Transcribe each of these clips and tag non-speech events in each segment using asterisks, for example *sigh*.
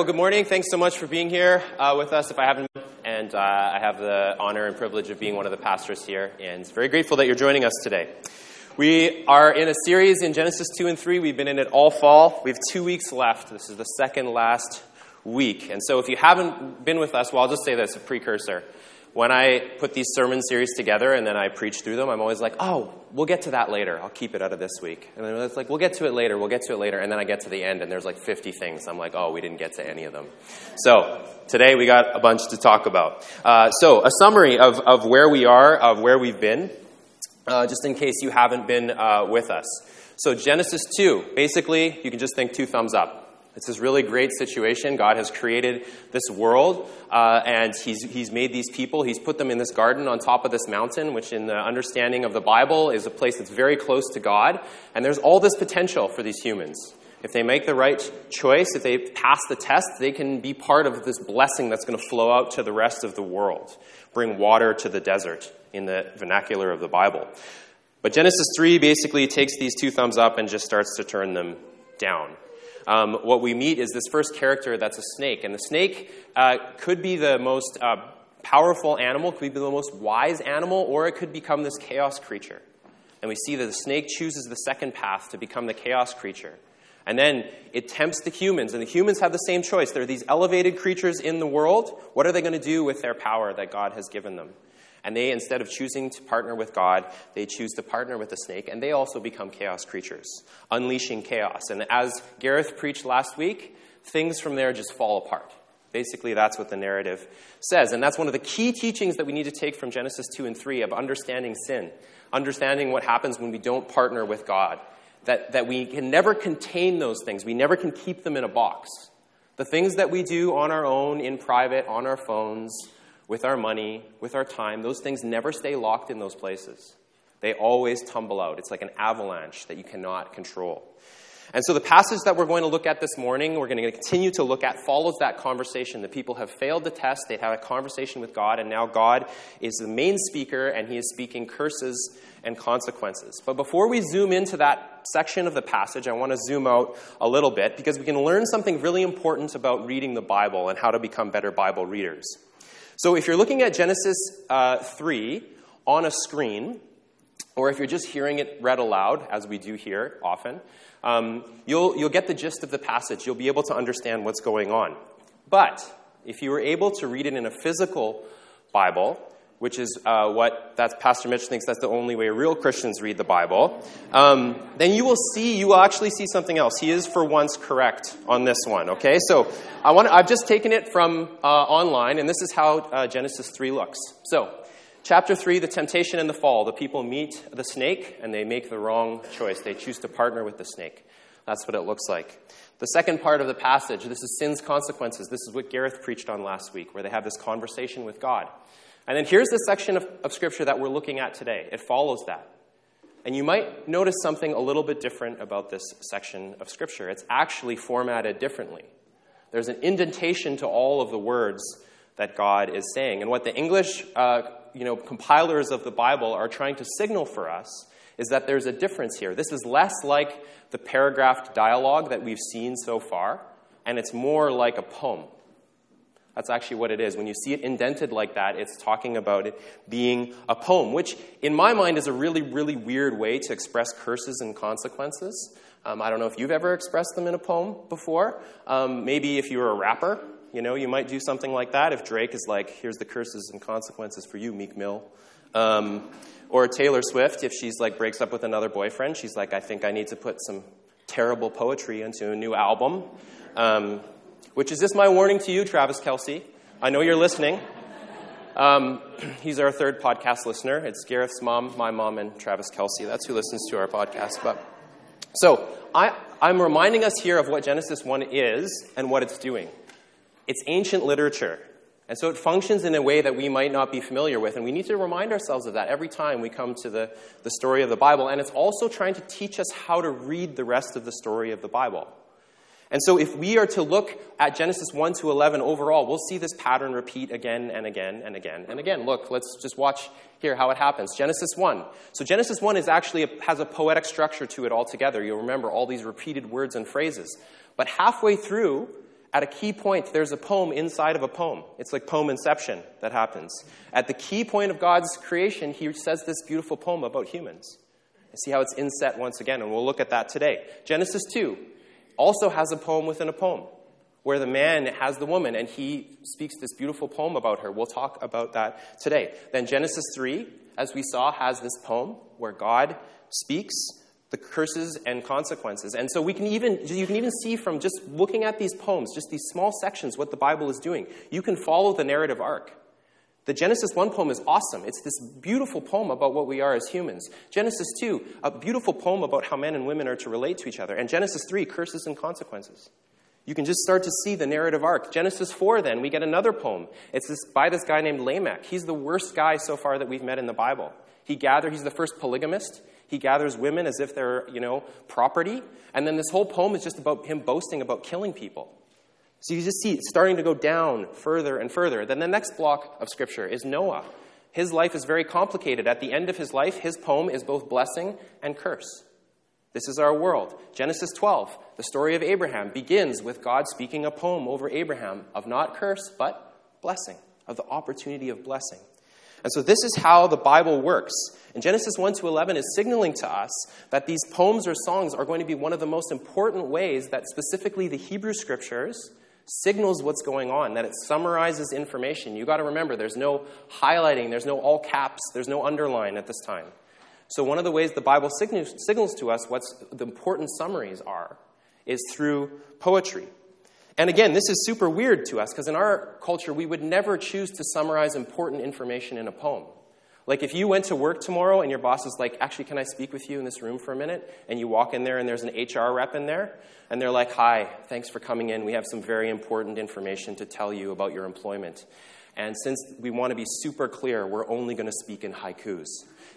well, good morning. Thanks so much for being here uh, with us. If I haven't, and uh, I have the honor and privilege of being one of the pastors here, and very grateful that you're joining us today. We are in a series in Genesis 2 and 3. We've been in it all fall. We have two weeks left. This is the second last week. And so if you haven't been with us, well, I'll just say this a precursor when I put these sermon series together and then I preach through them, I'm always like, oh, we'll get to that later. I'll keep it out of this week. And then it's like, we'll get to it later, we'll get to it later. And then I get to the end and there's like 50 things. I'm like, oh, we didn't get to any of them. So today we got a bunch to talk about. Uh, so a summary of, of where we are, of where we've been, uh, just in case you haven't been uh, with us. So Genesis 2, basically, you can just think two thumbs up. It's this really great situation. God has created this world, uh, and he's, he's made these people. He's put them in this garden on top of this mountain, which, in the understanding of the Bible, is a place that's very close to God. And there's all this potential for these humans. If they make the right choice, if they pass the test, they can be part of this blessing that's going to flow out to the rest of the world, bring water to the desert in the vernacular of the Bible. But Genesis 3 basically takes these two thumbs up and just starts to turn them down um, what we meet is this first character that's a snake. And the snake uh, could be the most uh, powerful animal, could be the most wise animal, or it could become this chaos creature. And we see that the snake chooses the second path to become the chaos creature. And then it tempts the humans, and the humans have the same choice. They're these elevated creatures in the world. What are they going to do with their power that God has given them? And they, instead of choosing to partner with God, they choose to partner with the snake, and they also become chaos creatures, unleashing chaos. And as Gareth preached last week, things from there just fall apart. Basically, that's what the narrative says. And that's one of the key teachings that we need to take from Genesis 2 and 3 of understanding sin, understanding what happens when we don't partner with God. That, that we can never contain those things, we never can keep them in a box. The things that we do on our own, in private, on our phones, with our money, with our time, those things never stay locked in those places. They always tumble out. It's like an avalanche that you cannot control. And so the passage that we're going to look at this morning, we're going to continue to look at, follows that conversation. The people have failed the test, they've had a conversation with God, and now God is the main speaker, and he is speaking curses and consequences. But before we zoom into that section of the passage, I want to zoom out a little bit because we can learn something really important about reading the Bible and how to become better Bible readers. So if you're looking at Genesis uh, 3 on a screen, or if you're just hearing it read aloud, as we do here often, um, you'll, you'll get the gist of the passage. You'll be able to understand what's going on. But if you were able to read it in a physical Bible, which is uh, what that's Pastor Mitch thinks that's the only way real Christians read the Bible, um, then you will see, you will actually see something else. He is for once correct on this one, okay? So I want I've just taken it from uh, online, and this is how uh, Genesis 3 looks. So, chapter 3, the temptation and the fall. The people meet the snake, and they make the wrong choice. They choose to partner with the snake. That's what it looks like. The second part of the passage, this is sin's consequences. This is what Gareth preached on last week, where they have this conversation with God. And then here's the section of, of Scripture that we're looking at today. It follows that. And you might notice something a little bit different about this section of Scripture. It's actually formatted differently. There's an indentation to all of the words that God is saying. And what the English uh, you know, compilers of the Bible are trying to signal for us is that there's a difference here. This is less like the paragraphed dialogue that we've seen so far, and it's more like a poem. That's actually what it is. When you see it indented like that, it's talking about it being a poem, which in my mind is a really, really weird way to express curses and consequences. Um, I don't know if you've ever expressed them in a poem before. Um, maybe if you were a rapper, you know, you might do something like that. If Drake is like, here's the curses and consequences for you, Meek Mill. Um, or Taylor Swift, if she's like breaks up with another boyfriend, she's like, I think I need to put some terrible poetry into a new album. Um, which is this my warning to you, Travis Kelce? I know you're listening. Um, *clears throat* he's our third podcast listener. It's Gareth's mom, my mom, and Travis Kelce. That's who listens to our podcast. But so I, I'm reminding us here of what Genesis 1 is and what it's doing. It's ancient literature. And so it functions in a way that we might not be familiar with. And we need to remind ourselves of that every time we come to the, the story of the Bible. And it's also trying to teach us how to read the rest of the story of the Bible. And so, if we are to look at Genesis 1 to 11 overall, we'll see this pattern repeat again and again and again and again. Look, let's just watch here how it happens. Genesis 1. So, Genesis 1 is actually a, has a poetic structure to it altogether. You'll remember all these repeated words and phrases. But halfway through, At a key point, there's a poem inside of a poem. It's like poem inception that happens. At the key point of God's creation, he says this beautiful poem about humans. And see how it's inset once again, and we'll look at that today. Genesis 2 also has a poem within a poem where the man has the woman and he speaks this beautiful poem about her. We'll talk about that today. Then Genesis 3, as we saw, has this poem where God speaks the curses and consequences. And so we can even you can even see from just looking at these poems, just these small sections what the Bible is doing. You can follow the narrative arc. The Genesis 1 poem is awesome. It's this beautiful poem about what we are as humans. Genesis 2, a beautiful poem about how men and women are to relate to each other. And Genesis 3, curses and consequences. You can just start to see the narrative arc. Genesis 4, then, we get another poem. It's this, by this guy named Lamech. He's the worst guy so far that we've met in the Bible. He gathers, he's the first polygamist. He gathers women as if they're, you know, property. And then this whole poem is just about him boasting about killing people. So you just see it starting to go down further and further. Then the next block of scripture is Noah. His life is very complicated. At the end of his life, his poem is both blessing and curse. This is our world. Genesis 12, the story of Abraham, begins with God speaking a poem over Abraham of not curse, but blessing, of the opportunity of blessing. And so this is how the Bible works. And Genesis 1 to 11 is signaling to us that these poems or songs are going to be one of the most important ways that specifically the Hebrew scriptures signals what's going on, that it summarizes information. You got to remember there's no highlighting, there's no all caps, there's no underline at this time. So, one of the ways the Bible signals, signals to us what the important summaries are is through poetry. And again, this is super weird to us because in our culture, we would never choose to summarize important information in a poem. Like if you went to work tomorrow and your boss is like, actually, can I speak with you in this room for a minute? And you walk in there and there's an HR rep in there, and they're like, hi, thanks for coming in. We have some very important information to tell you about your employment. And since we want to be super clear, we're only going to speak in haikus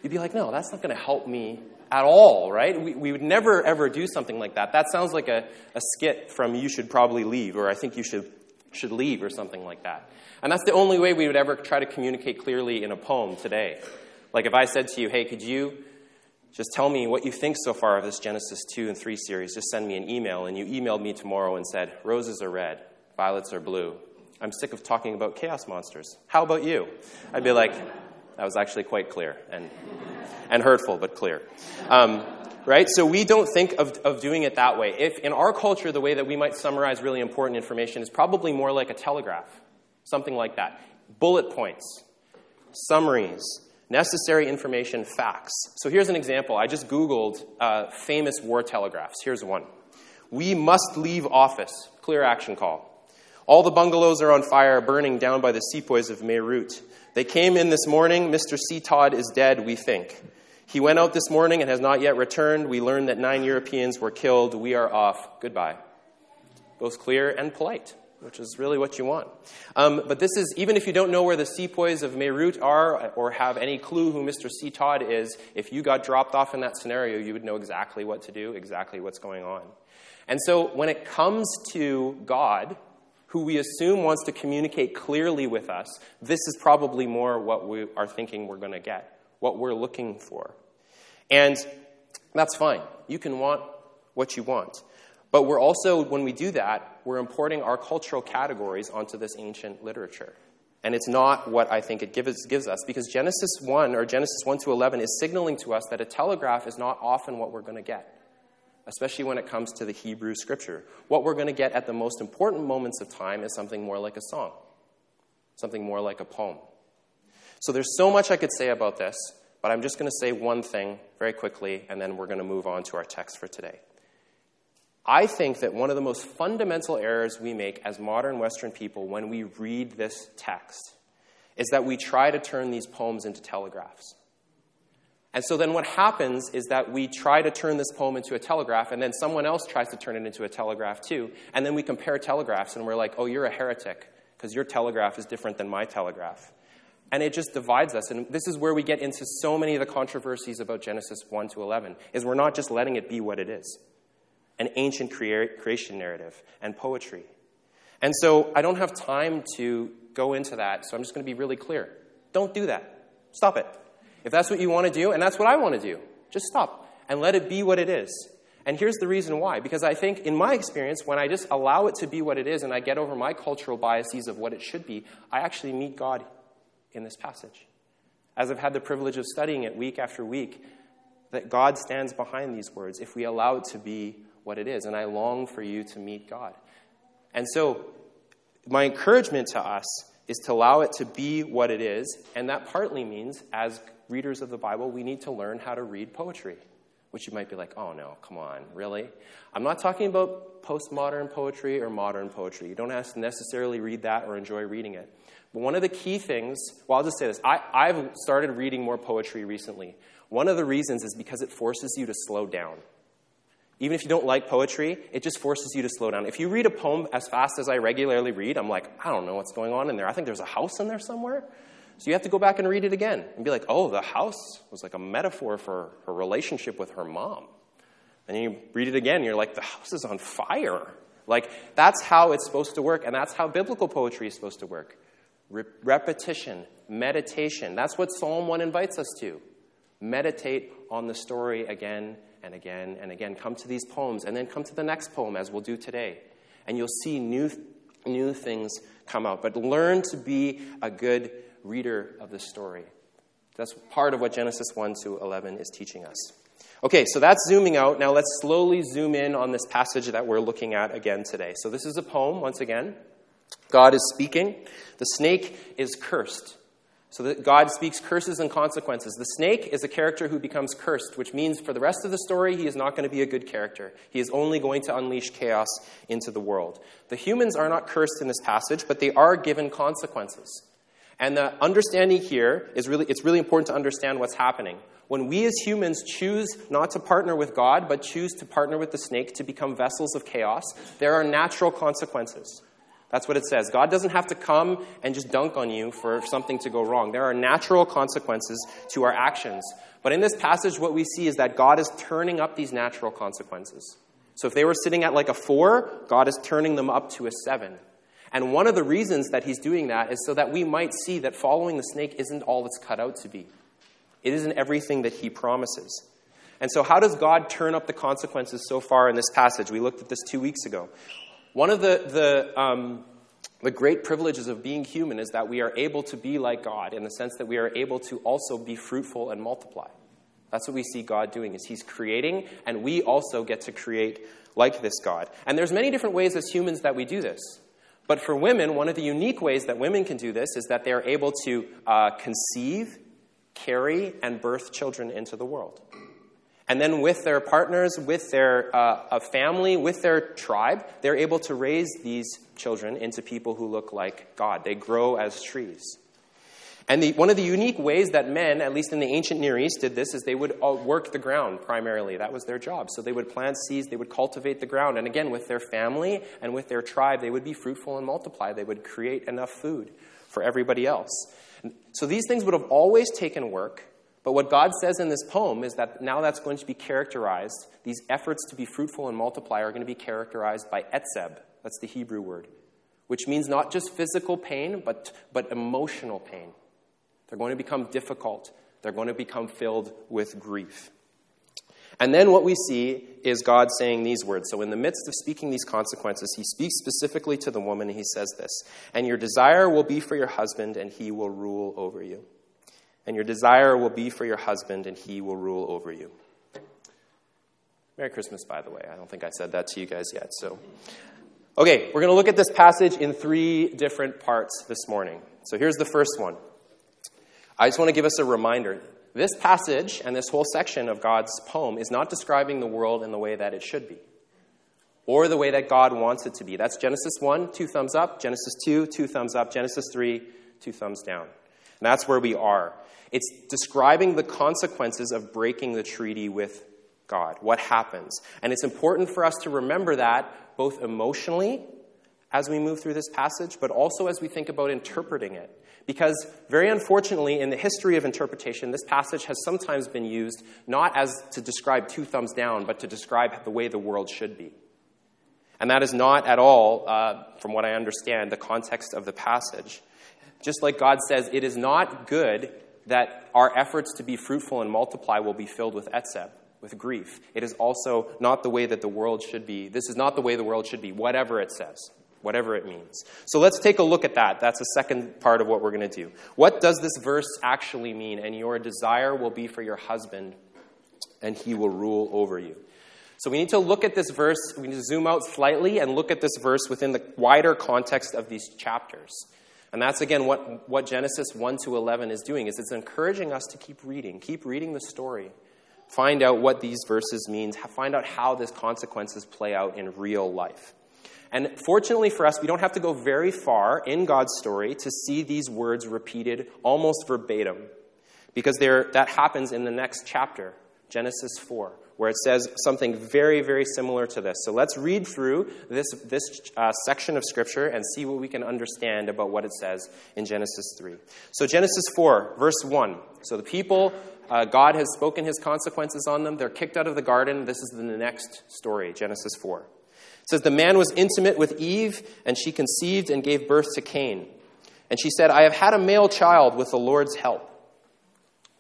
you'd be like, no, that's not going to help me at all, right? We, we would never, ever do something like that. That sounds like a, a skit from You Should Probably Leave, or I think you should, should leave, or something like that. And that's the only way we would ever try to communicate clearly in a poem today. Like if I said to you, hey, could you just tell me what you think so far of this Genesis 2 and 3 series? Just send me an email. And you emailed me tomorrow and said, roses are red, violets are blue. I'm sick of talking about chaos monsters. How about you? I'd be like, that was actually quite clear and, and hurtful, but clear. Um, right? So we don't think of, of doing it that way. If in our culture, the way that we might summarize really important information is probably more like a telegraph, something like that. Bullet points, summaries, necessary information, facts. So here's an example. I just Googled uh, famous war telegraphs. Here's one We must leave office. Clear action call. All the bungalows are on fire, burning down by the sepoys of Meerut. They came in this morning. Mr. C. Todd is dead, we think. He went out this morning and has not yet returned. We learned that nine Europeans were killed. We are off. Goodbye. Both clear and polite, which is really what you want. Um, but this is, even if you don't know where the sepoys of Meerut are or have any clue who Mr. C. Todd is, if you got dropped off in that scenario, you would know exactly what to do, exactly what's going on. And so when it comes to God, who we assume wants to communicate clearly with us, this is probably more what we are thinking we're going to get, what we're looking for. And that's fine. You can want what you want. But we're also, when we do that, we're importing our cultural categories onto this ancient literature. And it's not what I think it gives, gives us, because Genesis 1 or Genesis 1 to 11 is signaling to us that a telegraph is not often what we're going to get especially when it comes to the Hebrew scripture. What we're going to get at the most important moments of time is something more like a song, something more like a poem. So there's so much I could say about this, but I'm just going to say one thing very quickly, and then we're going to move on to our text for today. I think that one of the most fundamental errors we make as modern Western people when we read this text is that we try to turn these poems into telegraphs. And so then what happens is that we try to turn this poem into a telegraph, and then someone else tries to turn it into a telegraph too. And then we compare telegraphs, and we're like, oh, you're a heretic, because your telegraph is different than my telegraph. And it just divides us. And this is where we get into so many of the controversies about Genesis 1 to 11, is we're not just letting it be what it is an ancient crea- creation narrative and poetry. And so I don't have time to go into that, so I'm just going to be really clear. Don't do that. Stop it. If that's what you want to do, and that's what I want to do, just stop and let it be what it is. And here's the reason why. Because I think, in my experience, when I just allow it to be what it is and I get over my cultural biases of what it should be, I actually meet God in this passage. As I've had the privilege of studying it week after week, that God stands behind these words if we allow it to be what it is. And I long for you to meet God. And so, my encouragement to us is to allow it to be what it is. And that partly means, as readers of the Bible, we need to learn how to read poetry which you might be like, oh no, come on, really? I'm not talking about postmodern poetry or modern poetry. You don't have to necessarily read that or enjoy reading it. One of the key things, well, I'll just say this I, I've started reading more poetry recently. One of the reasons is because it forces you to slow down. Even if you don't like poetry, it just forces you to slow down. If you read a poem as fast as I regularly read, I'm like, I don't know what's going on in there. I think there's a house in there somewhere. So you have to go back and read it again and be like, oh, the house was like a metaphor for her relationship with her mom. And you read it again, you're like, the house is on fire. Like, that's how it's supposed to work, and that's how biblical poetry is supposed to work. Re- repetition, meditation. That's what Psalm 1 invites us to. Meditate on the story again and again and again. Come to these poems, and then come to the next poem, as we'll do today. And you'll see new, new things come out. But learn to be a good reader of the story. That's part of what Genesis 1 to 11 is teaching us. Okay, so that's zooming out. Now let's slowly zoom in on this passage that we're looking at again today. So this is a poem, once again. God is speaking. The snake is cursed. So that God speaks curses and consequences. The snake is a character who becomes cursed, which means for the rest of the story, he is not going to be a good character. He is only going to unleash chaos into the world. The humans are not cursed in this passage, but they are given consequences. And the understanding here is really, it's really important to understand what's happening. When we as humans choose not to partner with God, but choose to partner with the snake to become vessels of chaos, there are natural consequences. That's what it says. God doesn't have to come and just dunk on you for something to go wrong. There are natural consequences to our actions. But in this passage, what we see is that God is turning up these natural consequences. So if they were sitting at like a four, God is turning them up to a seven. And one of the reasons that he's doing that is so that we might see that following the snake isn't all it's cut out to be. It isn't everything that he promises. And so, how does God turn up the consequences so far in this passage? We looked at this two weeks ago. One of the, the, um, the great privileges of being human is that we are able to be like God in the sense that we are able to also be fruitful and multiply. That's what we see God doing is he's creating and we also get to create like this God. And there's many different ways as humans that we do this. But for women, one of the unique ways that women can do this is that they are able to uh, conceive, carry, and birth children into the world. And then with their partners, with their uh, family, with their tribe, they're able to raise these children into people who look like God. They grow as trees. And the, one of the unique ways that men, at least in the ancient Near East, did this is they would work the ground primarily. That was their job. So they would plant seeds, they would cultivate the ground. And again, with their family and with their tribe, they would be fruitful and multiply. They would create enough food for everybody else. So these things would have always taken work. But what God says in this poem is that now that's going to be characterized, these efforts to be fruitful and multiply are going to be characterized by etzeb. That's the Hebrew word, which means not just physical pain, but, but emotional pain. They're going to become difficult. They're going to become filled with grief. And then what we see is God saying these words. So, in the midst of speaking these consequences, he speaks specifically to the woman, and he says this And your desire will be for your husband, and he will rule over you. And your desire will be for your husband, and he will rule over you. Merry Christmas, by the way. I don't think I said that to you guys yet. So, okay, we're going to look at this passage in three different parts this morning. So, here's the first one. I just want to give us a reminder. This passage and this whole section of God's poem is not describing the world in the way that it should be or the way that God wants it to be. That's Genesis 1, two thumbs up, Genesis 2, two thumbs up, Genesis 3, two thumbs down. And that's where we are. It's describing the consequences of breaking the treaty with God, what happens. And it's important for us to remember that both emotionally as we move through this passage, but also as we think about interpreting it. Because, very unfortunately, in the history of interpretation, this passage has sometimes been used not as to describe two thumbs down, but to describe the way the world should be. And that is not at all, uh, from what I understand, the context of the passage. Just like God says, it is not good that our efforts to be fruitful and multiply will be filled with etzeb. with grief. It is also not the way that the world should be. This is not the way the world should be, whatever it says, whatever it means. So let's take a look at that. That's the second part of what we're going to do. What does this verse actually mean? And your desire will be for your husband, and he will rule over you. So we need to look at this verse, we need to zoom out slightly and look at this verse within the wider context of these chapters. And that's again what, what Genesis 1 to 11 is doing is it's encouraging us to keep reading, keep reading the story. Find out what these verses mean, find out how these consequences play out in real life. And fortunately for us, we don't have to go very far in God's story to see these words repeated almost verbatim. Because that happens in the next chapter, Genesis 4 where it says something very, very similar to this. So let's read through this, this uh, section of Scripture and see what we can understand about what it says in Genesis 3. So, Genesis 4, verse 1. So, the people, uh, God has spoken his consequences on them. They're kicked out of the garden. This is the next story, Genesis 4. It says, The man was intimate with Eve, and she conceived and gave birth to Cain. And she said, I have had a male child with the Lord's help.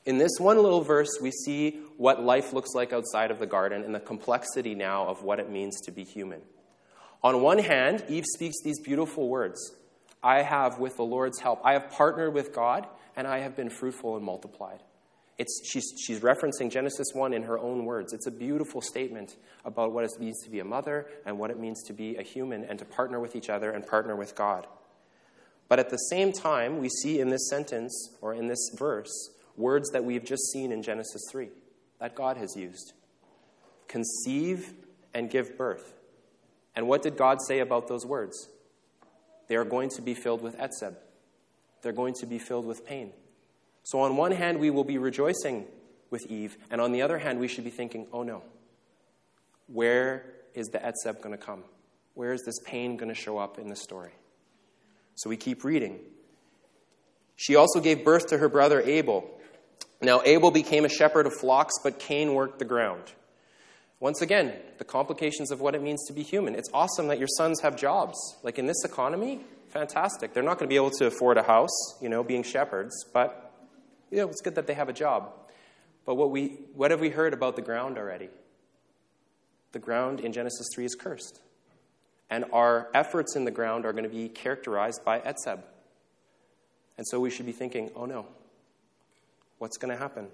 In this one little verse, we see what life looks like outside of the garden and the complexity now of what it means to be human. On one hand, Eve speaks these beautiful words I have, with the Lord's help, I have partnered with God, and I have been fruitful and multiplied. It's, she's, she's referencing Genesis 1 in her own words. It's a beautiful statement about what it means to be a mother and what it means to be a human and to partner with each other and partner with God. But at the same time, we see in this sentence or in this verse words that we've just seen in Genesis 3 that God has used conceive and give birth. And what did God say about those words? They are going to be filled with etzeb. They're going to be filled with pain. So, on one hand, we will be rejoicing with Eve, and on the other hand, we should be thinking, oh no, where is the etzeb going to come? Where is this pain going to show up in the story? So we keep reading. She also gave birth to her brother Abel. Now, Abel became a shepherd of flocks, but Cain worked the ground. Once again, the complications of what it means to be human. It's awesome that your sons have jobs. Like in this economy, fantastic. They're not going to be able to afford a house, you know, being shepherds, but you know, it's good that they have a job. But what, we, what have we heard about the ground already? The ground in Genesis 3 is cursed. And our efforts in the ground are going to be characterized by Etzeb. And so we should be thinking, oh no, what's going to happen?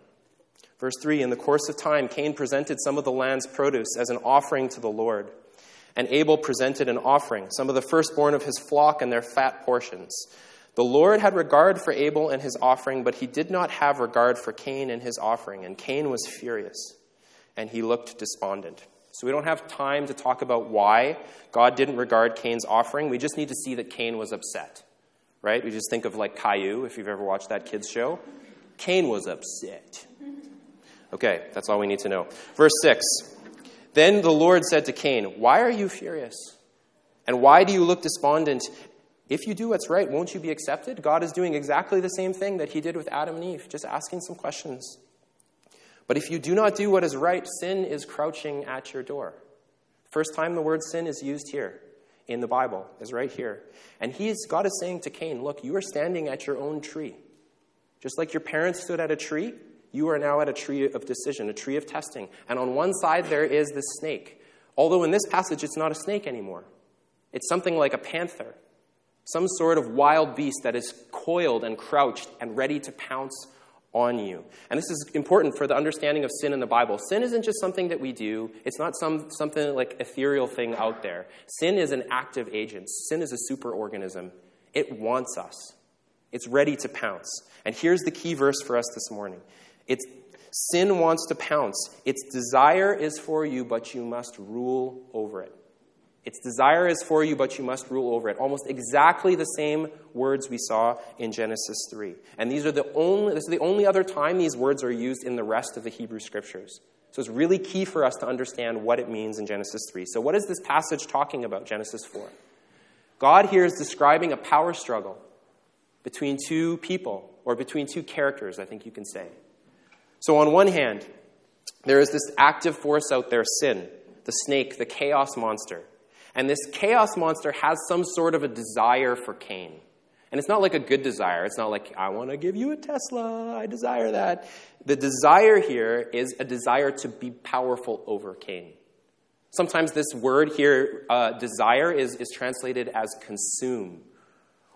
Verse 3 In the course of time, Cain presented some of the land's produce as an offering to the Lord. And Abel presented an offering, some of the firstborn of his flock and their fat portions. The Lord had regard for Abel and his offering, but he did not have regard for Cain and his offering. And Cain was furious, and he looked despondent. So we don't have time to talk about why God didn't regard Cain's offering. We just need to see that Cain was upset. Right? We just think of like Caillou, if you've ever watched that kids show. Cain was upset. Okay, that's all we need to know. Verse 6 Then the Lord said to Cain, Why are you furious? And why do you look despondent? If you do what's right, won't you be accepted? God is doing exactly the same thing that he did with Adam and Eve, just asking some questions. But if you do not do what is right, sin is crouching at your door. First time the word sin is used here in the Bible is right here. And he's, God is saying to Cain, Look, you are standing at your own tree. Just like your parents stood at a tree, you are now at a tree of decision, a tree of testing. And on one side, there is this snake. Although in this passage, it's not a snake anymore, it's something like a panther, some sort of wild beast that is coiled and crouched and ready to pounce on you. And this is important for the understanding of sin in the Bible. Sin isn't just something that we do, it's not some, something like ethereal thing out there. Sin is an active agent, sin is a superorganism. It wants us. It's ready to pounce. And here's the key verse for us this morning. It's sin wants to pounce. Its desire is for you, but you must rule over it. Its desire is for you, but you must rule over it. Almost exactly the same words we saw in Genesis 3. And these are the only, this is the only other time these words are used in the rest of the Hebrew Scriptures. So it's really key for us to understand what it means in Genesis 3. So, what is this passage talking about, Genesis 4? God here is describing a power struggle between two people, or between two characters, I think you can say. So, on one hand, there is this active force out there, sin, the snake, the chaos monster. And this chaos monster has some sort of a desire for Cain. And it's not like a good desire. It's not like, I want to give you a Tesla. I desire that. The desire here is a desire to be powerful over Cain. Sometimes this word here, uh, desire, is, is translated as consume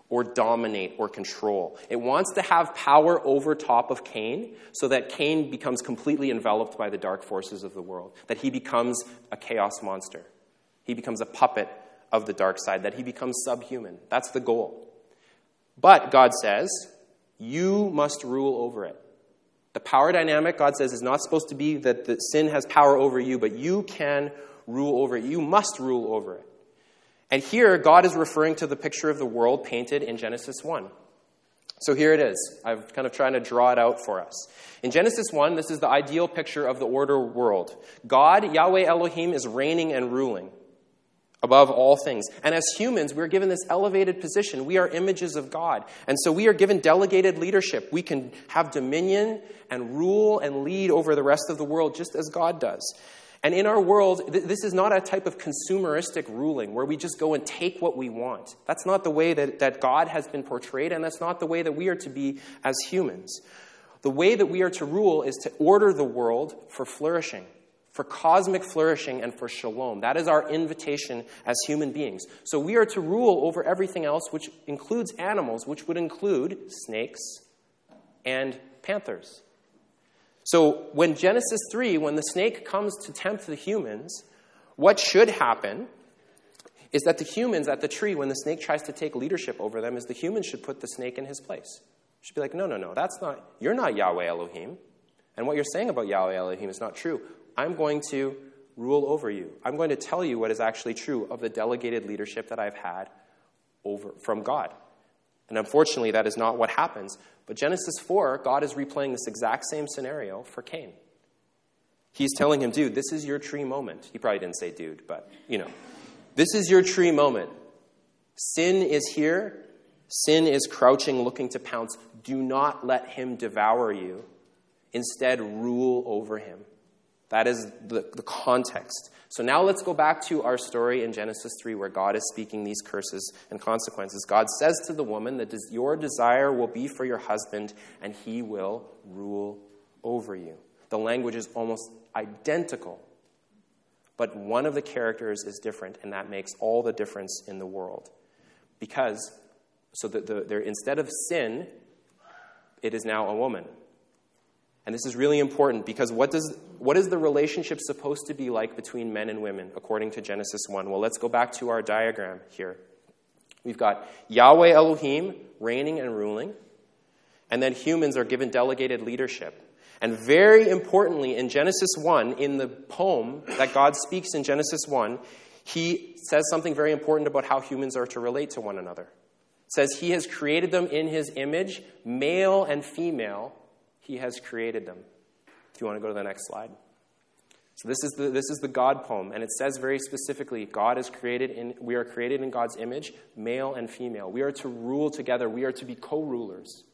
or dominate or control. It wants to have power over top of Cain so that Cain becomes completely enveloped by the dark forces of the world, that he becomes a chaos monster. He becomes a puppet of the dark side, that he becomes subhuman. That's the goal. But God says, you must rule over it. The power dynamic, God says, is not supposed to be that the sin has power over you, but you can rule over it. You must rule over it. And here, God is referring to the picture of the world painted in Genesis 1. So here it is. I'm kind of trying to draw it out for us. In Genesis 1, this is the ideal picture of the order world. God, Yahweh Elohim, is reigning and ruling above all things. And as humans, we're given this elevated position. We are images of God. And so we are given delegated leadership. We can have dominion and rule and lead over the rest of the world just as God does. And in our world, th- this is not a type of consumeristic ruling where we just go and take what we want. That's not the way that, that God has been portrayed, and that's not the way that we are to be as humans. The way that we are to rule is to order the world for flourishing, for cosmic flourishing, and for shalom. That is our invitation as human beings. So we are to rule over everything else, which includes animals, which would include snakes and panthers. So, when Genesis 3, when the snake comes to tempt the humans, what should happen is that the humans at the tree, when the snake tries to take leadership over them, is the humans should put the snake in his place. Should be like, no, no, no, that's not, you're not Yahweh Elohim. And what you're saying about Yahweh Elohim is not true. I'm going to rule over you. I'm going to tell you what is actually true of the delegated leadership that I've had over from God. And unfortunately, that is not what happens. But Genesis 4, God is replaying this exact same scenario for Cain. He's telling him, dude, this is your tree moment. He probably didn't say dude, but you know. This is your tree moment. Sin is here. Sin is crouching, looking to pounce. Do not let him devour you. Instead, rule over him. That is the, the context. So now let's go back to our story in Genesis 3 where God is speaking these curses and consequences. God says to the woman that your desire will be for your husband and he will rule over you. The language is almost identical, but one of the characters is different, and that makes all the difference in the world. Because, so that the, instead of sin, it is now a woman. And this is really important because what, does, what is the relationship supposed to be like between men and women according to Genesis 1? Well, let's go back to our diagram here. We've got Yahweh Elohim reigning and ruling, and then humans are given delegated leadership. And very importantly, in Genesis 1, in the poem that God speaks in Genesis 1, he says something very important about how humans are to relate to one another. It says, He has created them in His image, male and female he has created them. If you want to go to the next slide. So this is the, this is the God poem, and it says very specifically, God is created in, we are created in God's image, male and female. We are to rule together. We are to be co-rulers.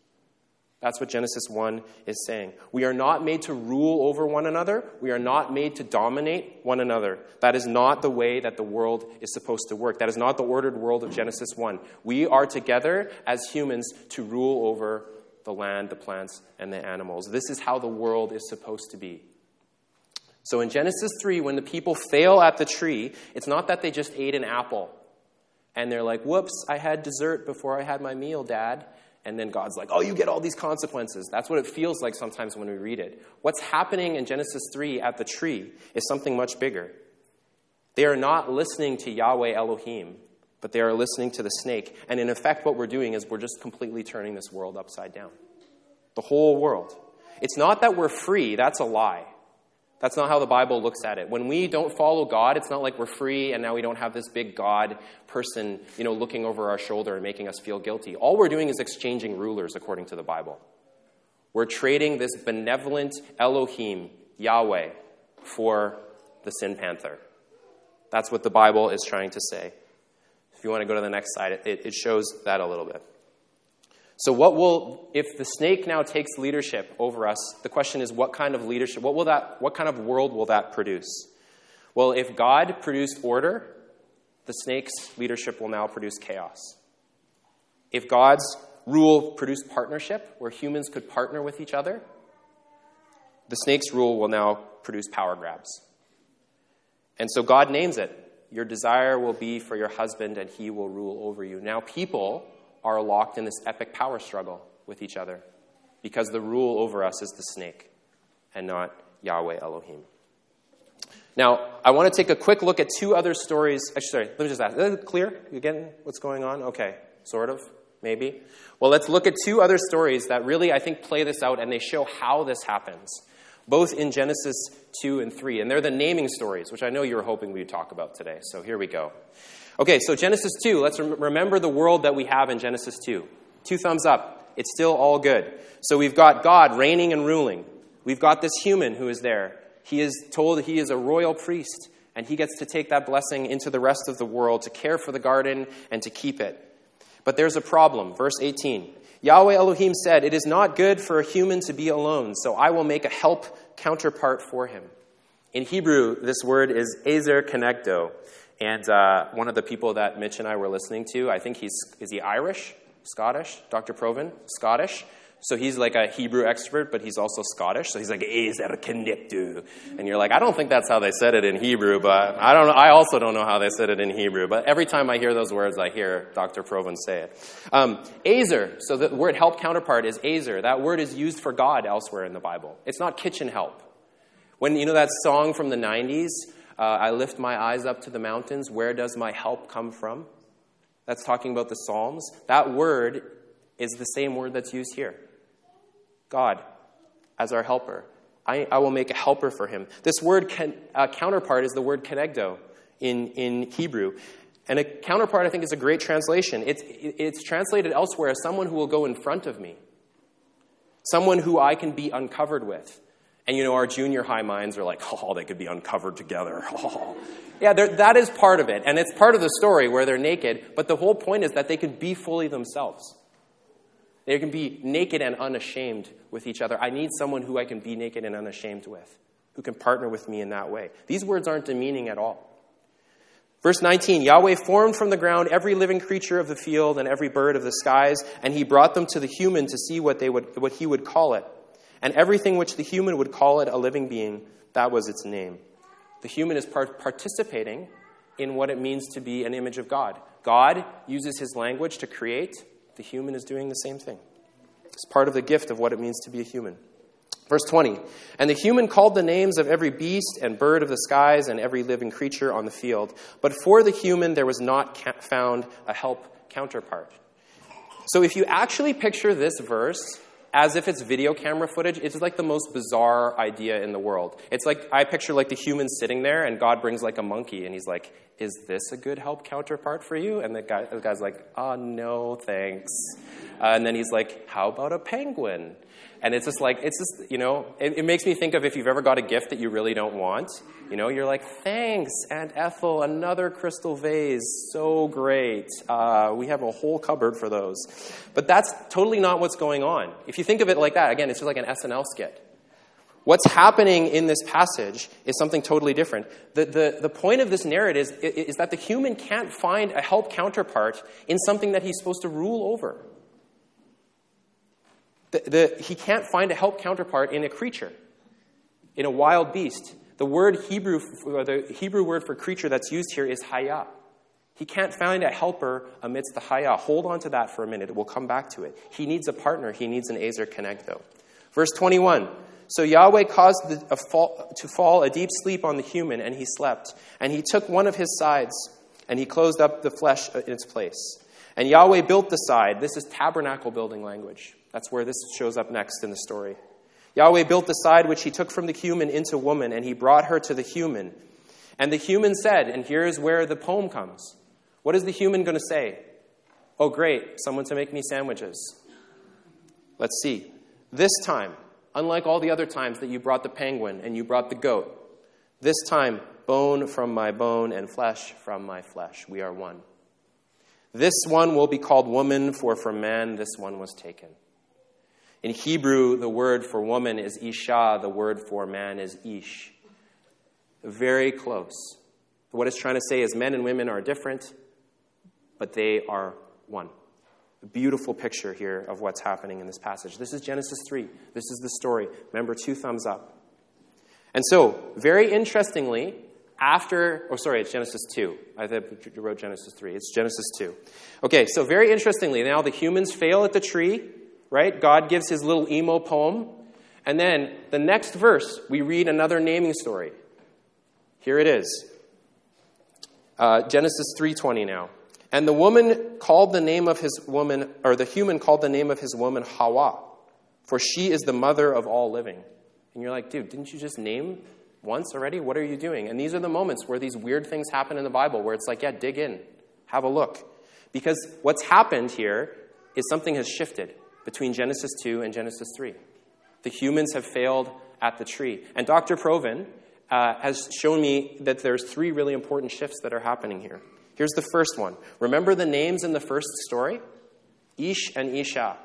That's what Genesis 1 is saying. We are not made to rule over one another. We are not made to dominate one another. That is not the way that the world is supposed to work. That is not the ordered world of Genesis 1. We are together as humans to rule over the land, the plants, and the animals. This is how the world is supposed to be. So in Genesis 3, when the people fail at the tree, it's not that they just ate an apple and they're like, whoops, I had dessert before I had my meal, Dad. And then God's like, oh, you get all these consequences. That's what it feels like sometimes when we read it. What's happening in Genesis 3 at the tree is something much bigger. They are not listening to Yahweh Elohim but they are listening to the snake. And in effect, what we're doing is we're just completely turning this world upside down. The whole world. It's not that we're free, that's a lie. That's not how the Bible looks at it. When we don't follow God, it's not like we're free and now we don't have this big God person, you know, looking over our shoulder and making us feel guilty. All we're doing is exchanging rulers according to the Bible. We're trading this benevolent Elohim, Yahweh, for the sin panther. That's what the Bible is trying to say. If you want to go to the next slide, it, it shows that a little bit. So, what will, if the snake now takes leadership over us, the question is what kind of leadership, what, will that, what kind of world will that produce? Well, if God produced order, the snake's leadership will now produce chaos. If God's rule produced partnership, where humans could partner with each other, the snake's rule will now produce power grabs. And so God names it Your desire will be for your husband, and he will rule over you. Now, people are locked in this epic power struggle with each other because the rule over us is the snake and not Yahweh Elohim. Now, I want to take a quick look at two other stories. Actually, sorry, let me just ask. Is it clear? You getting what's going on? Okay, sort of, maybe. Well, let's look at two other stories that really, I think, play this out and they show how this happens, both in Genesis 2 and 3. And they're the naming stories, which I know you were hoping we'd talk about today. So here we go. Okay, so Genesis 2, let's remember the world that we have in Genesis 2. Two thumbs up. It's still all good. So we've got God reigning and ruling. We've got this human who is there. He is told he is a royal priest, and he gets to take that blessing into the rest of the world to care for the garden and to keep it. But there's a problem. Verse 18 Yahweh Elohim said, It is not good for a human to be alone, so I will make a help counterpart for him. In Hebrew, this word is ezer kenegdo. And uh, one of the people that Mitch and I were listening to, I think he's, is he Irish? Scottish? Dr. Provan? Scottish? So he's like a Hebrew expert, but he's also Scottish. So he's like, Ezer kenegdo. And you're like, I don't think that's how they said it in Hebrew, but I don't. I also don't know how they said it in Hebrew. But every time I hear those words, I hear Dr. Provan say it. Um, Ezer, so the word help counterpart is Azer. That word is used for God elsewhere in the Bible. It's not kitchen help. When, you know that song from the 90s, uh, I lift my eyes up to the mountains. Where does my help come from? That's talking about the Psalms. That word is the same word that's used here God as our helper. I, I will make a helper for him. This word can, uh, counterpart is the word kenegdo in, in Hebrew. And a counterpart, I think, is a great translation. It's, it's translated elsewhere as someone who will go in front of me, someone who I can be uncovered with. And you know, our junior high minds are like, *laughs* oh, they could be uncovered together. Oh. *laughs* Yeah, that is part of it. And it's part of the story where they're naked. But the whole point is that they can be fully themselves. They can be naked and unashamed with each other. I need someone who I can be naked and unashamed with, who can partner with me in that way. These words aren't demeaning at all. Verse 19 Yahweh formed from the ground every living creature of the field and every bird of the skies, and he brought them to the human to see what, they would, what he would call it. And everything which the human would call it a living being, that was its name. The human is part- participating in what it means to be an image of God. God uses his language to create, the human is doing the same thing. It's part of the gift of what it means to be a human. Verse 20 And the human called the names of every beast and bird of the skies and every living creature on the field. But for the human there was not found a help counterpart. So if you actually picture this verse as if it's video camera footage. It's like the most bizarre idea in the world. It's like I picture like the human sitting there, and God brings like a monkey, and he's like, "Is this a good help counterpart for you?" And the guy, the guy's like, "Oh no, thanks." Uh, and then he's like, "How about a penguin?" And it's just like, it's just, you know, it, it, makes me think of if you've ever got a gift that you really don't want. You know, you're like, thanks, Aunt Ethel, another crystal vase. So great. Uh, we have a whole cupboard for those. But that's totally not what's going on. If you think of it like that, again, it's just like an SNL skit. What's happening in this passage is something totally different. The, the, the point of this narrative is, is that the human can't find a help counterpart in something that he's supposed to rule over. The, the, he can't find a help counterpart in a creature, in a wild beast. The word Hebrew, the Hebrew word for creature that's used here is hayah. He can't find a helper amidst the hayah. Hold on to that for a minute. We'll come back to it. He needs a partner. He needs an Ezer Kenegdo. Verse 21. So Yahweh caused the, fall, to fall a deep sleep on the human, and he slept. And he took one of his sides, and he closed up the flesh in its place. And Yahweh built the side. This is tabernacle building language. That's where this shows up next in the story. Yahweh built the side which he took from the human into woman, and he brought her to the human. And the human said, and here's where the poem comes. What is the human going to say? Oh, great, someone to make me sandwiches. Let's see. This time, unlike all the other times that you brought the penguin and you brought the goat, this time, bone from my bone and flesh from my flesh. We are one. This one will be called woman, for from man this one was taken. In Hebrew, the word for woman is isha, the word for man is ish. Very close. What it's trying to say is men and women are different, but they are one. A beautiful picture here of what's happening in this passage. This is Genesis 3. This is the story. Remember, two thumbs up. And so, very interestingly, after, oh, sorry, it's Genesis 2. I wrote Genesis 3. It's Genesis 2. Okay, so very interestingly, now the humans fail at the tree, right? God gives his little emo poem. And then the next verse, we read another naming story. Here it is. Uh, Genesis 3:20 now. And the woman called the name of his woman, or the human called the name of his woman Hawa, for she is the mother of all living. And you're like, dude, didn't you just name once already? What are you doing? And these are the moments where these weird things happen in the Bible where it's like, yeah, dig in, have a look. Because what's happened here is something has shifted between Genesis 2 and Genesis 3. The humans have failed at the tree. And Dr. Provan uh, has shown me that there's three really important shifts that are happening here. Here's the first one. Remember the names in the first story? Ish and Isha.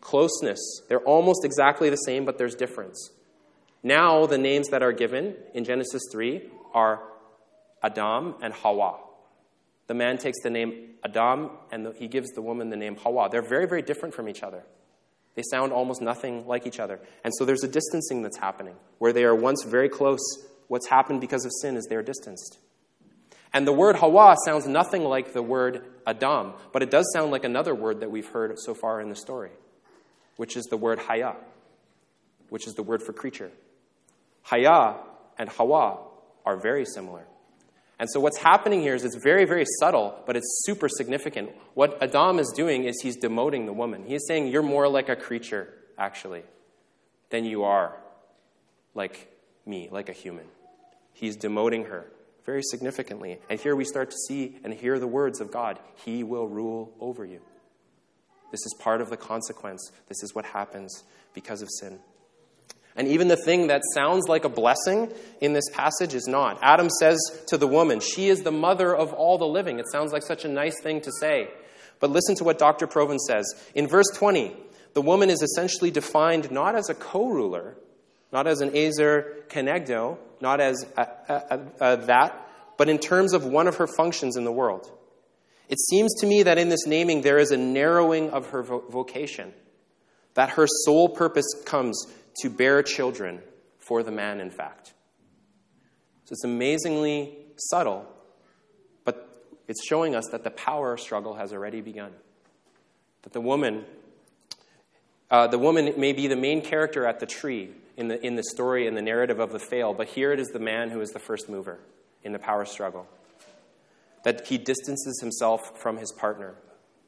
Closeness. They're almost exactly the same, but there's difference. Now, the names that are given in Genesis 3 are Adam and Hawa. The man takes the name Adam and he gives the woman the name Hawa. They're very, very different from each other. They sound almost nothing like each other. And so there's a distancing that's happening. Where they are once very close, what's happened because of sin is they're distanced. And the word Hawa sounds nothing like the word Adam, but it does sound like another word that we've heard so far in the story, which is the word Haya, which is the word for creature. Haya and Hawa are very similar. And so what's happening here is it's very, very subtle, but it's super significant. What Adam is doing is he's demoting the woman. He's saying, You're more like a creature, actually, than you are like me, like a human. He's demoting her very significantly. And here we start to see and hear the words of God He will rule over you. This is part of the consequence. This is what happens because of sin. And even the thing that sounds like a blessing in this passage is not. Adam says to the woman, She is the mother of all the living. It sounds like such a nice thing to say. But listen to what Dr. Provan says. In verse 20, the woman is essentially defined not as a co ruler, not as an Ezer Kenegdo, not as a, a, a, that, but in terms of one of her functions in the world. It seems to me that in this naming there is a narrowing of her vo- vocation, that her sole purpose comes to bear children for the man, in fact. So it's amazingly subtle, but it's showing us that the power struggle has already begun. That the woman, uh, the woman may be the main character at the tree in the, in the story and the narrative of the fail, but here it is the man who is the first mover in the power struggle. That he distances himself from his partner,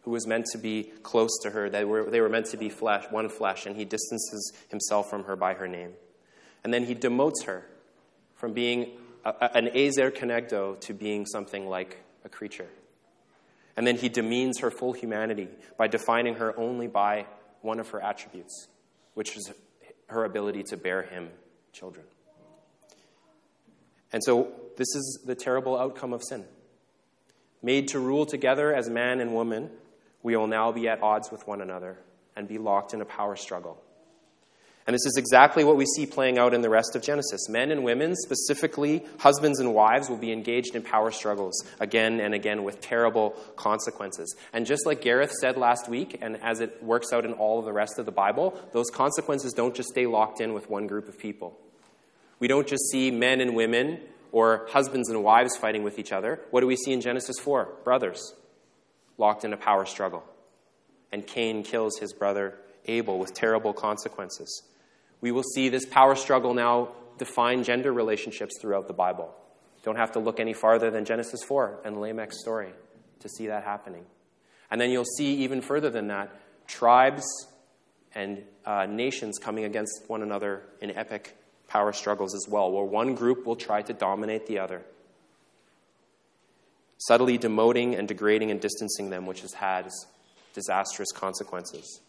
who was meant to be close to her. They were, they were meant to be flesh, one flesh, and he distances himself from her by her name. And then he demotes her from being a, an Ezer Kenegdo to being something like a creature. And then he demeans her full humanity by defining her only by one of her attributes, which is her ability to bear him children. And so this is the terrible outcome of sin. Made to rule together as man and woman, we will now be at odds with one another and be locked in a power struggle. And this is exactly what we see playing out in the rest of Genesis. Men and women, specifically husbands and wives, will be engaged in power struggles again and again with terrible consequences. And just like Gareth said last week, and as it works out in all of the rest of the Bible, those consequences don't just stay locked in with one group of people. We don't just see men and women or husbands and wives fighting with each other. What do we see in Genesis 4? Brothers locked in a power struggle. And Cain kills his brother Abel with terrible consequences. We will see this power struggle now define gender relationships throughout the Bible. Don't have to look any farther than Genesis 4 and Lamech's story to see that happening. And then you'll see even further than that tribes and uh, nations coming against one another in epic power struggles as well, where one group will try to dominate the other subtly demoting and degrading and distancing them, which has had disastrous consequences.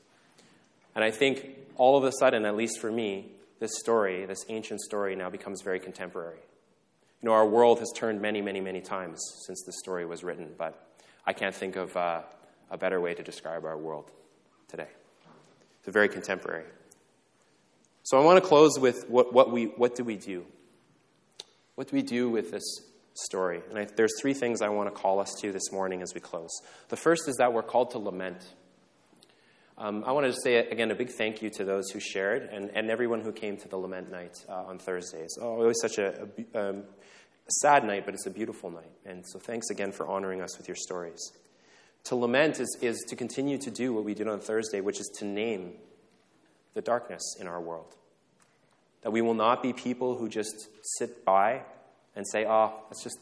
And I think all of a sudden, at least for me, this story, this ancient story, now becomes very contemporary. You know, our world has turned many, many, many times since this story was written, but I can't think of uh, a better way to describe our world today. It's very contemporary. So I want to close with what, what, we, what do we do? What do we do with this story. And I, there's three things I want to call us to this morning as we close. The first is that we're called to lament. Um, I want to say, again, a big thank you to those who shared and, and everyone who came to the Lament Night uh, on Thursdays. Oh, it was such a, a, um, sad night, but it's a beautiful night. And so thanks again for honoring us with your stories. To lament is, is to continue to do what we did on Thursday, which is to name the darkness in our world. That we will not be people who just sit by and say, oh, that's just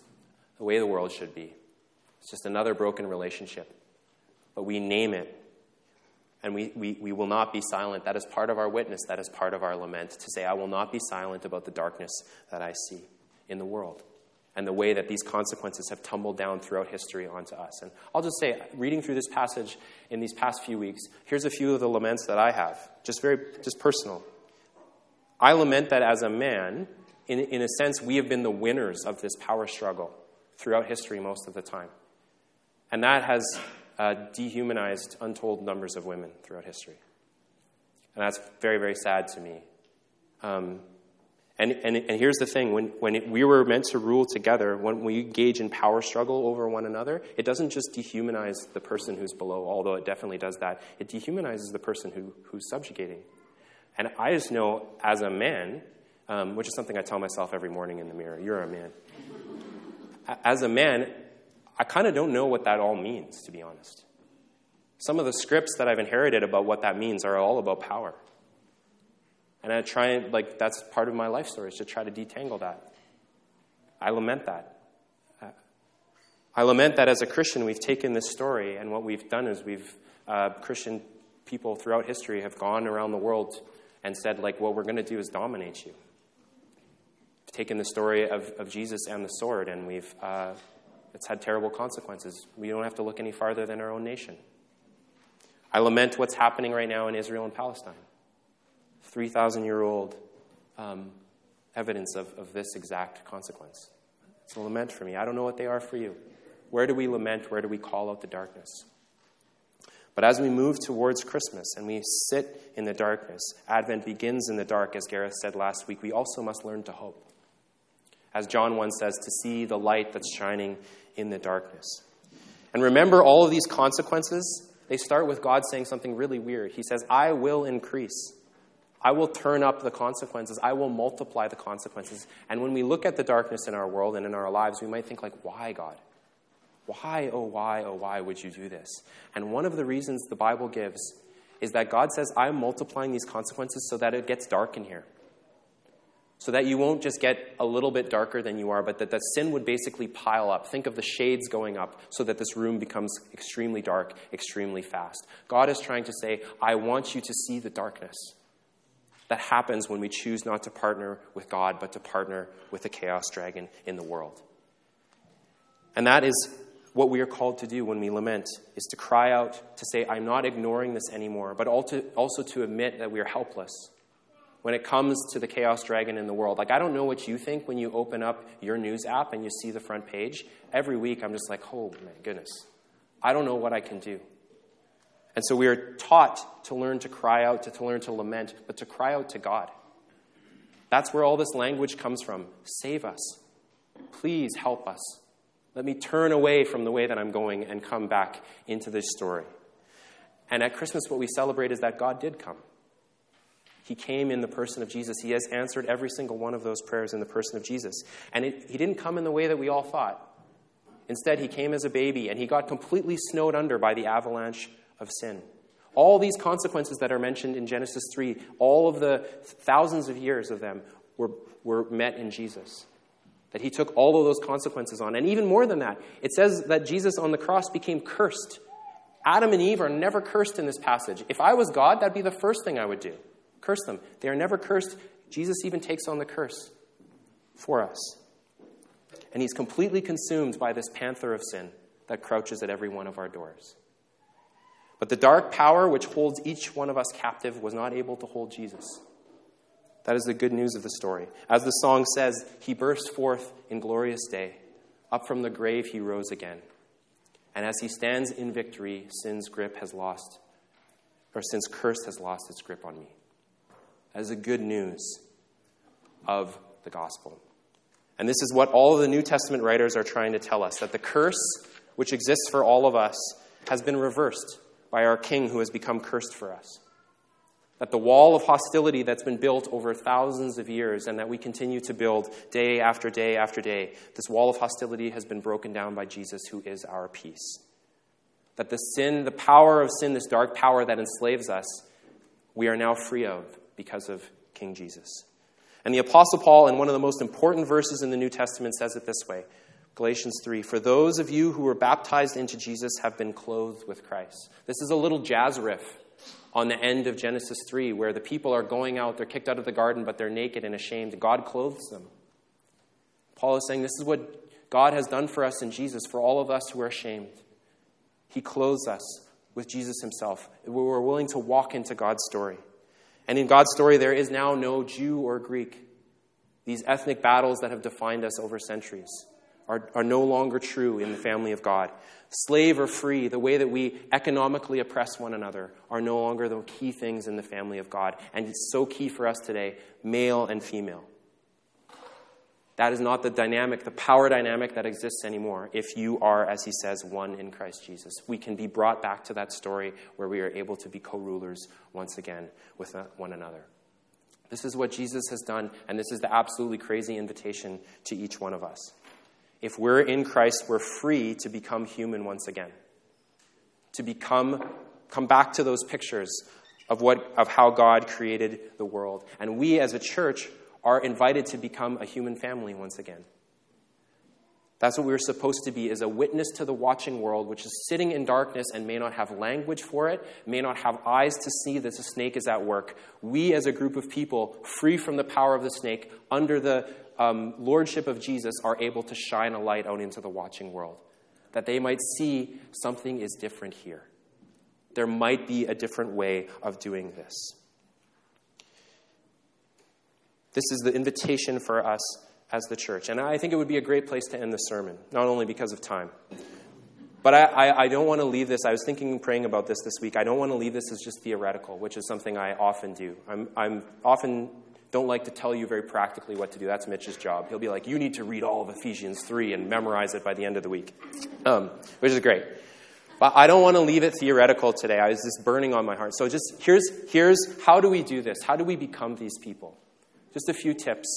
the way the world should be. It's just another broken relationship. But we name it, and we, we, we will not be silent. That is part of our witness, that is part of our lament, to say, I will not be silent about the darkness that I see in the world and the way that these consequences have tumbled down throughout history onto us. And I'll just say, reading through this passage in these past few weeks, here's a few of the laments that I have, just very, just personal. I lament that as a man, in, in a sense, we have been the winners of this power struggle throughout history most of the time. And that has uh, dehumanized untold numbers of women throughout history. And that's very, very sad to me. Um, and, and, and here's the thing when, when it, we were meant to rule together, when we engage in power struggle over one another, it doesn't just dehumanize the person who's below, although it definitely does that. It dehumanizes the person who, who's subjugating. And I just know as a man, um, which is something I tell myself every morning in the mirror you're a man. As a man, I kind of don't know what that all means, to be honest. Some of the scripts that I've inherited about what that means are all about power. And I try and, like, that's part of my life story, is to try to detangle that. I lament that. I lament that as a Christian, we've taken this story, and what we've done is we've, uh, Christian people throughout history have gone around the world and said, like, what we're going to do is dominate you. Taken the story of, of Jesus and the sword, and we've, uh, it's had terrible consequences. We don't have to look any farther than our own nation. I lament what's happening right now in Israel and Palestine. 3,000 year old um, evidence of, of this exact consequence. It's a lament for me. I don't know what they are for you. Where do we lament? Where do we call out the darkness? But as we move towards Christmas and we sit in the darkness, Advent begins in the dark, as Gareth said last week, we also must learn to hope. As John 1 says, to see the light that's shining in the darkness. And remember, all of these consequences, they start with God saying something really weird. He says, I will increase. I will turn up the consequences. I will multiply the consequences. And when we look at the darkness in our world and in our lives, we might think like, why, God? Why, oh, why, oh, why would you do this? And one of the reasons the Bible gives is that God says, I'm multiplying these consequences so that it gets dark in here. So that you won't just get a little bit darker than you are, but that the sin would basically pile up. Think of the shades going up so that this room becomes extremely dark, extremely fast. God is trying to say, I want you to see the darkness that happens when we choose not to partner with God, but to partner with the chaos dragon in the world. And that is what we are called to do when we lament, is to cry out, to say, I'm not ignoring this anymore, but also to admit that we are helpless when it comes to the chaos dragon in the world. Like, I don't know what you think when you open up your news app and you see the front page. Every week, I'm just like, oh my goodness, I don't know what I can do. And so we are taught to learn to cry out, to, to learn to lament, but to cry out to God. That's where all this language comes from. Save us. Please help us. Let me turn away from the way that I'm going and come back into this story. And at Christmas, what we celebrate is that God did come. He came in the person of Jesus. He has answered every single one of those prayers in the person of Jesus. And it, he didn't come in the way that we all thought. Instead, he came as a baby and he got completely snowed under by the avalanche of sin. All these consequences that are mentioned in Genesis 3, all of the thousands of years of them were, were met in Jesus. That he took all of those consequences on. And even more than that, it says that Jesus on the cross became cursed. Adam and Eve are never cursed in this passage. If I was God, that'd be the first thing I would do curse them. They are never cursed. Jesus even takes on the curse for us. And he's completely consumed by this panther of sin that crouches at every one of our doors. But the dark power which holds each one of us captive was not able to hold Jesus. That is the good news of the story. As the song says, he burst forth in glorious day. Up from the grave he rose again. And as he stands in victory, sin's grip has lost, or sin's curse has lost its grip on me. Is the good news of the gospel. And this is what all of the New Testament writers are trying to tell us that the curse which exists for all of us has been reversed by our King who has become cursed for us. That the wall of hostility that's been built over thousands of years and that we continue to build day after day after day, this wall of hostility has been broken down by Jesus, who is our peace. That the sin, the power of sin, this dark power that enslaves us, we are now free of because of King Jesus. And the Apostle Paul, in one of the most important verses in the New Testament, says it this way Galatians 3 For those of you who were baptized into Jesus have been clothed with Christ. This is a little jazz riff on the end of Genesis 3, where the people are going out, they're kicked out of the garden, but they're naked and ashamed. God clothes them. Paul is saying this is what God has done for us in Jesus, for all of us who are ashamed. He clothes us with Jesus himself. We're willing to walk into God's story. And in God's story, there is now no Jew or Greek. These ethnic battles that have defined us over centuries are, are no longer true in the family of God. Slave or free, the way that we economically oppress one another, are no longer the key things in the family of God. And it's so key for us today male and female. That is not the dynamic, the power dynamic that exists anymore if you are, as he says, one in Christ Jesus. We can be brought back to that story where we are able to be co rulers once again with one another. This is what Jesus has done, and this is the absolutely crazy invitation to each one of us. If we're in Christ, we're free to become human once again. To become, come back to those pictures of, what, of how God created the world. And we as a church are invited to become a human family once again. That's what we're supposed to be, is a witness to the watching world, which is sitting in darkness and may not have language for it, may not have eyes to see that the snake is at work. We, as a group of people, free from the power of the snake, under the um, lordship of Jesus, are able to shine a light out into the watching world, that they might see something is different here. There might be a different way of doing this. This is the invitation for us as the church. And I think it would be a great place to end the sermon, not only because of time. But I, I, I don't want to leave this. I was thinking and praying about this this week. I don't want to leave this as just theoretical, which is something I often do. I'm, I'm often don't like to tell you very practically what to do. That's Mitch's job. He'll be like, you need to read all of Ephesians 3 and memorize it by the end of the week, um, which is great. But I don't want to leave it theoretical today. I was just burning on my heart. So just here's, here's how do we do this? How do we become these people? Just a few tips.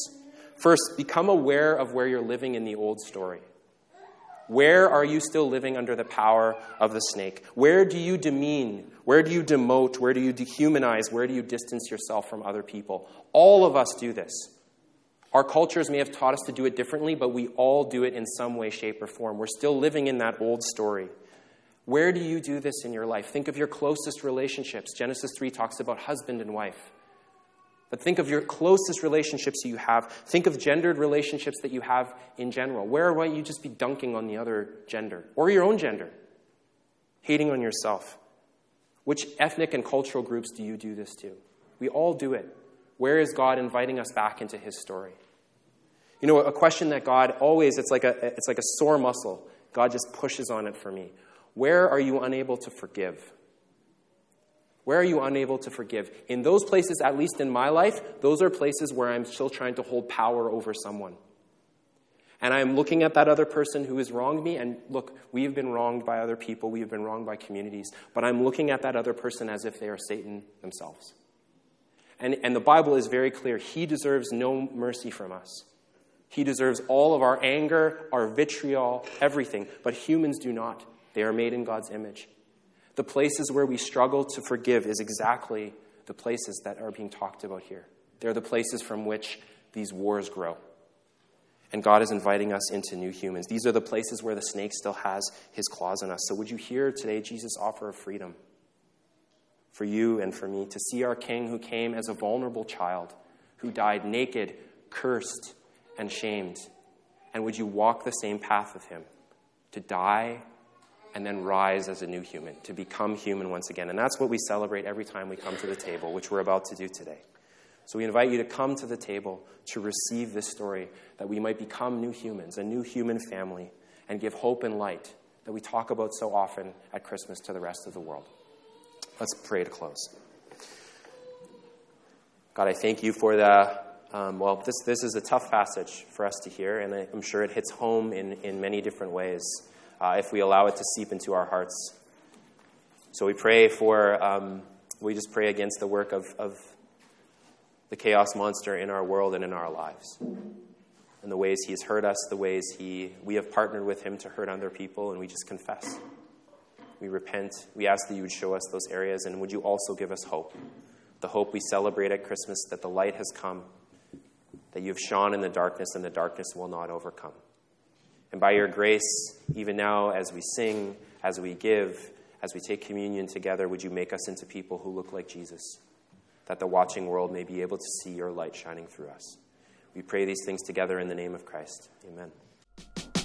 First, become aware of where you're living in the old story. Where are you still living under the power of the snake? Where do you demean? Where do you demote? Where do you dehumanize? Where do you distance yourself from other people? All of us do this. Our cultures may have taught us to do it differently, but we all do it in some way, shape, or form. We're still living in that old story. Where do you do this in your life? Think of your closest relationships. Genesis 3 talks about husband and wife. But think of your closest relationships you have. Think of gendered relationships that you have in general. Where might you just be dunking on the other gender or your own gender? Hating on yourself. Which ethnic and cultural groups do you do this to? We all do it. Where is God inviting us back into his story? You know, a question that God always, it's like a, it's like a sore muscle. God just pushes on it for me. Where are you unable to forgive? Where are you unable to forgive? In those places, at least in my life, those are places where I'm still trying to hold power over someone. And I'm looking at that other person who has wronged me, and look, we have been wronged by other people, we have been wronged by communities, but I'm looking at that other person as if they are Satan themselves. And, and the Bible is very clear. He deserves no mercy from us. He deserves all of our anger, our vitriol, everything, but humans do not. They are made in God's image. The places where we struggle to forgive is exactly the places that are being talked about here. They're the places from which these wars grow. And God is inviting us into new humans. These are the places where the snake still has his claws on us. So, would you hear today Jesus' offer of freedom for you and for me to see our King who came as a vulnerable child, who died naked, cursed, and shamed? And would you walk the same path of him to die and then rise as a new human, to become human once again. And that's what we celebrate every time we come to the table, which we're about to do today. So we invite you to come to the table to receive this story that we might become new humans, a new human family, and give hope and light that we talk about so often at Christmas to the rest of the world. Let's pray to close. God, I thank you for the, um, well, this, this is a tough passage for us to hear, and I'm sure it hits home in, in many different ways uh, if we allow it to seep into our hearts. So we pray for, um, we just pray against the work of, of the chaos monster in our world and in our lives. And the ways he has hurt us, the ways he, we have partnered with him to hurt other people, and we just confess. We repent. We ask that you would show us those areas, and would you also give us hope? The hope we celebrate at Christmas that the light has come, that you have shone in the darkness, and the darkness will not overcome. And by your grace, even now, as we sing, as we give, as we take communion together, would you make us into people who look like Jesus, that the watching world may be able to see your light shining through us? We pray these things together in the name of Christ. Amen.